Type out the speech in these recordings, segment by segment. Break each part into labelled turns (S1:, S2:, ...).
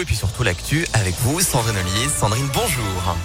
S1: Et puis surtout l'actu avec vous, Sandrine Ollier. Sandrine, bonjour.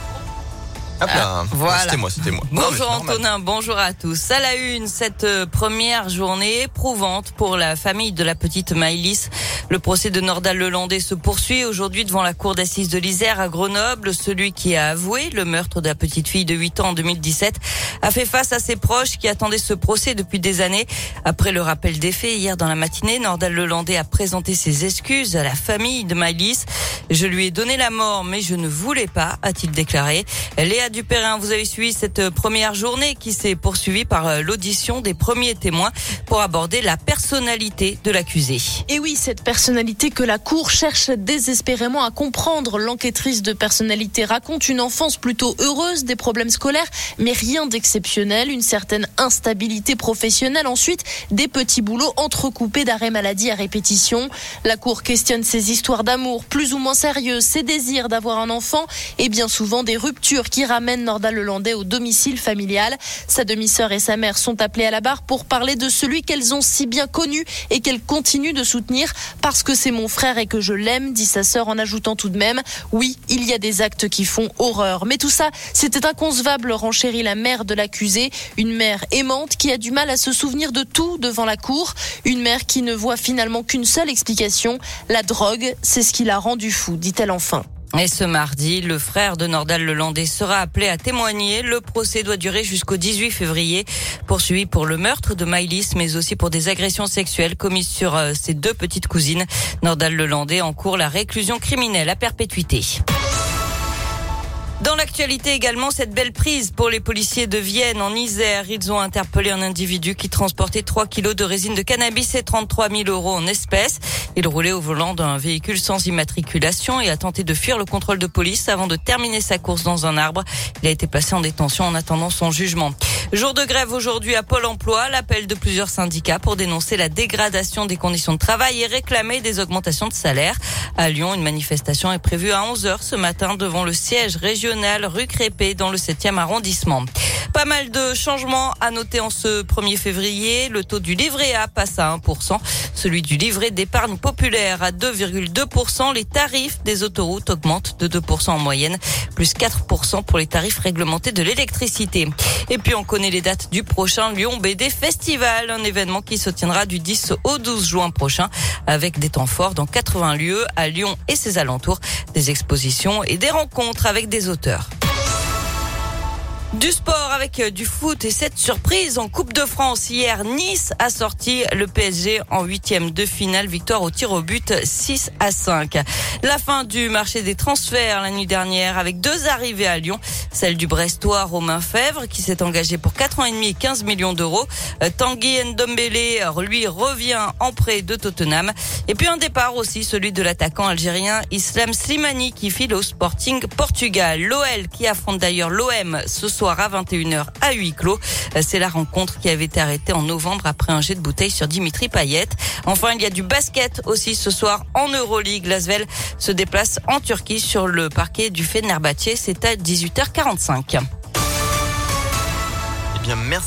S1: Hop là.
S2: Ah, voilà.
S1: C'était moi, c'était moi. Non, mais
S2: Bonjour. Antonin, bonjour à tous. À la une, cette euh, première journée éprouvante pour la famille de la petite Maëlys. Le procès de Nordal Lelandais se poursuit aujourd'hui devant la cour d'assises de l'Isère à Grenoble. Celui qui a avoué le meurtre de la petite fille de 8 ans en 2017 a fait face à ses proches qui attendaient ce procès depuis des années. Après le rappel des faits hier dans la matinée, Nordal Lelandais a présenté ses excuses à la famille de Maëlys. Je lui ai donné la mort, mais je ne voulais pas, a-t-il déclaré. Léa Dupérin, vous avez suivi cette première journée qui s'est poursuivie par euh, l'audition des premiers témoins pour aborder la personnalité de l'accusé.
S3: Et oui, cette personnalité que la Cour cherche désespérément à comprendre. L'enquêtrice de personnalité raconte une enfance plutôt heureuse, des problèmes scolaires, mais rien d'exceptionnel, une certaine instabilité professionnelle. Ensuite, des petits boulots entrecoupés d'arrêts maladie à répétition. La Cour questionne ses histoires d'amour plus ou moins sérieuses, ses désirs d'avoir un enfant et bien souvent des ruptures qui ramènent Nordal Lelandais au domicile familial. Sa demi-sœur et sa mère sont appelées à la barre pour parler de celui qu'elles ont si bien connu et qu'elles continuent de soutenir parce que c'est mon frère et que je l'aime, dit sa sœur en ajoutant tout de même, oui, il y a des actes qui font horreur. Mais tout ça, c'était inconcevable, renchérit la mère de l'accusé, une mère aimante qui a du mal à se souvenir de tout devant la cour, une mère qui ne voit finalement qu'une seule explication, la drogue, c'est ce qui l'a rendu fou, dit-elle enfin.
S2: Et ce mardi, le frère de Nordal Lelandais sera appelé à témoigner. Le procès doit durer jusqu'au 18 février, poursuivi pour le meurtre de Maïlis, mais aussi pour des agressions sexuelles commises sur euh, ses deux petites cousines. Nordal Lelandais encourt la réclusion criminelle à perpétuité. Dans l'actualité également, cette belle prise pour les policiers de Vienne en Isère. Ils ont interpellé un individu qui transportait 3 kilos de résine de cannabis et 33 000 euros en espèces. Il roulait au volant d'un véhicule sans immatriculation et a tenté de fuir le contrôle de police avant de terminer sa course dans un arbre. Il a été placé en détention en attendant son jugement. Jour de grève aujourd'hui à Pôle emploi, l'appel de plusieurs syndicats pour dénoncer la dégradation des conditions de travail et réclamer des augmentations de salaire. À Lyon, une manifestation est prévue à 11h ce matin devant le siège régional rue Crépé dans le 7e arrondissement. Pas mal de changements à noter en ce 1er février. Le taux du livret A passe à 1%, celui du livret d'épargne populaire à 2,2%. Les tarifs des autoroutes augmentent de 2% en moyenne, plus 4% pour les tarifs réglementés de l'électricité. Et puis on connaît les dates du prochain Lyon BD Festival, un événement qui se tiendra du 10 au 12 juin prochain avec des temps forts dans 80 lieux à Lyon et ses alentours, des expositions et des rencontres avec des auteurs auteur. Du sport avec euh, du foot et cette surprise en Coupe de France hier, Nice a sorti le PSG en huitième de finale, victoire au tir au but 6 à 5. La fin du marché des transferts la nuit dernière avec deux arrivées à Lyon, celle du Brestois Romain Fèvre qui s'est engagé pour 4 ans et demi et 15 millions d'euros. Euh, Tanguy Ndombele lui revient en prêt de Tottenham et puis un départ aussi celui de l'attaquant algérien Islam Slimani qui file au Sporting Portugal. L'OL qui affronte d'ailleurs l'OM ce soir à 21h à huis clos. C'est la rencontre qui avait été arrêtée en novembre après un jet de bouteille sur Dimitri Payet. Enfin, il y a du basket aussi ce soir en Euroleague. Lasvel se déplace en Turquie sur le parquet du Fenerbahçe. C'est à 18h45.
S1: Eh bien, merci.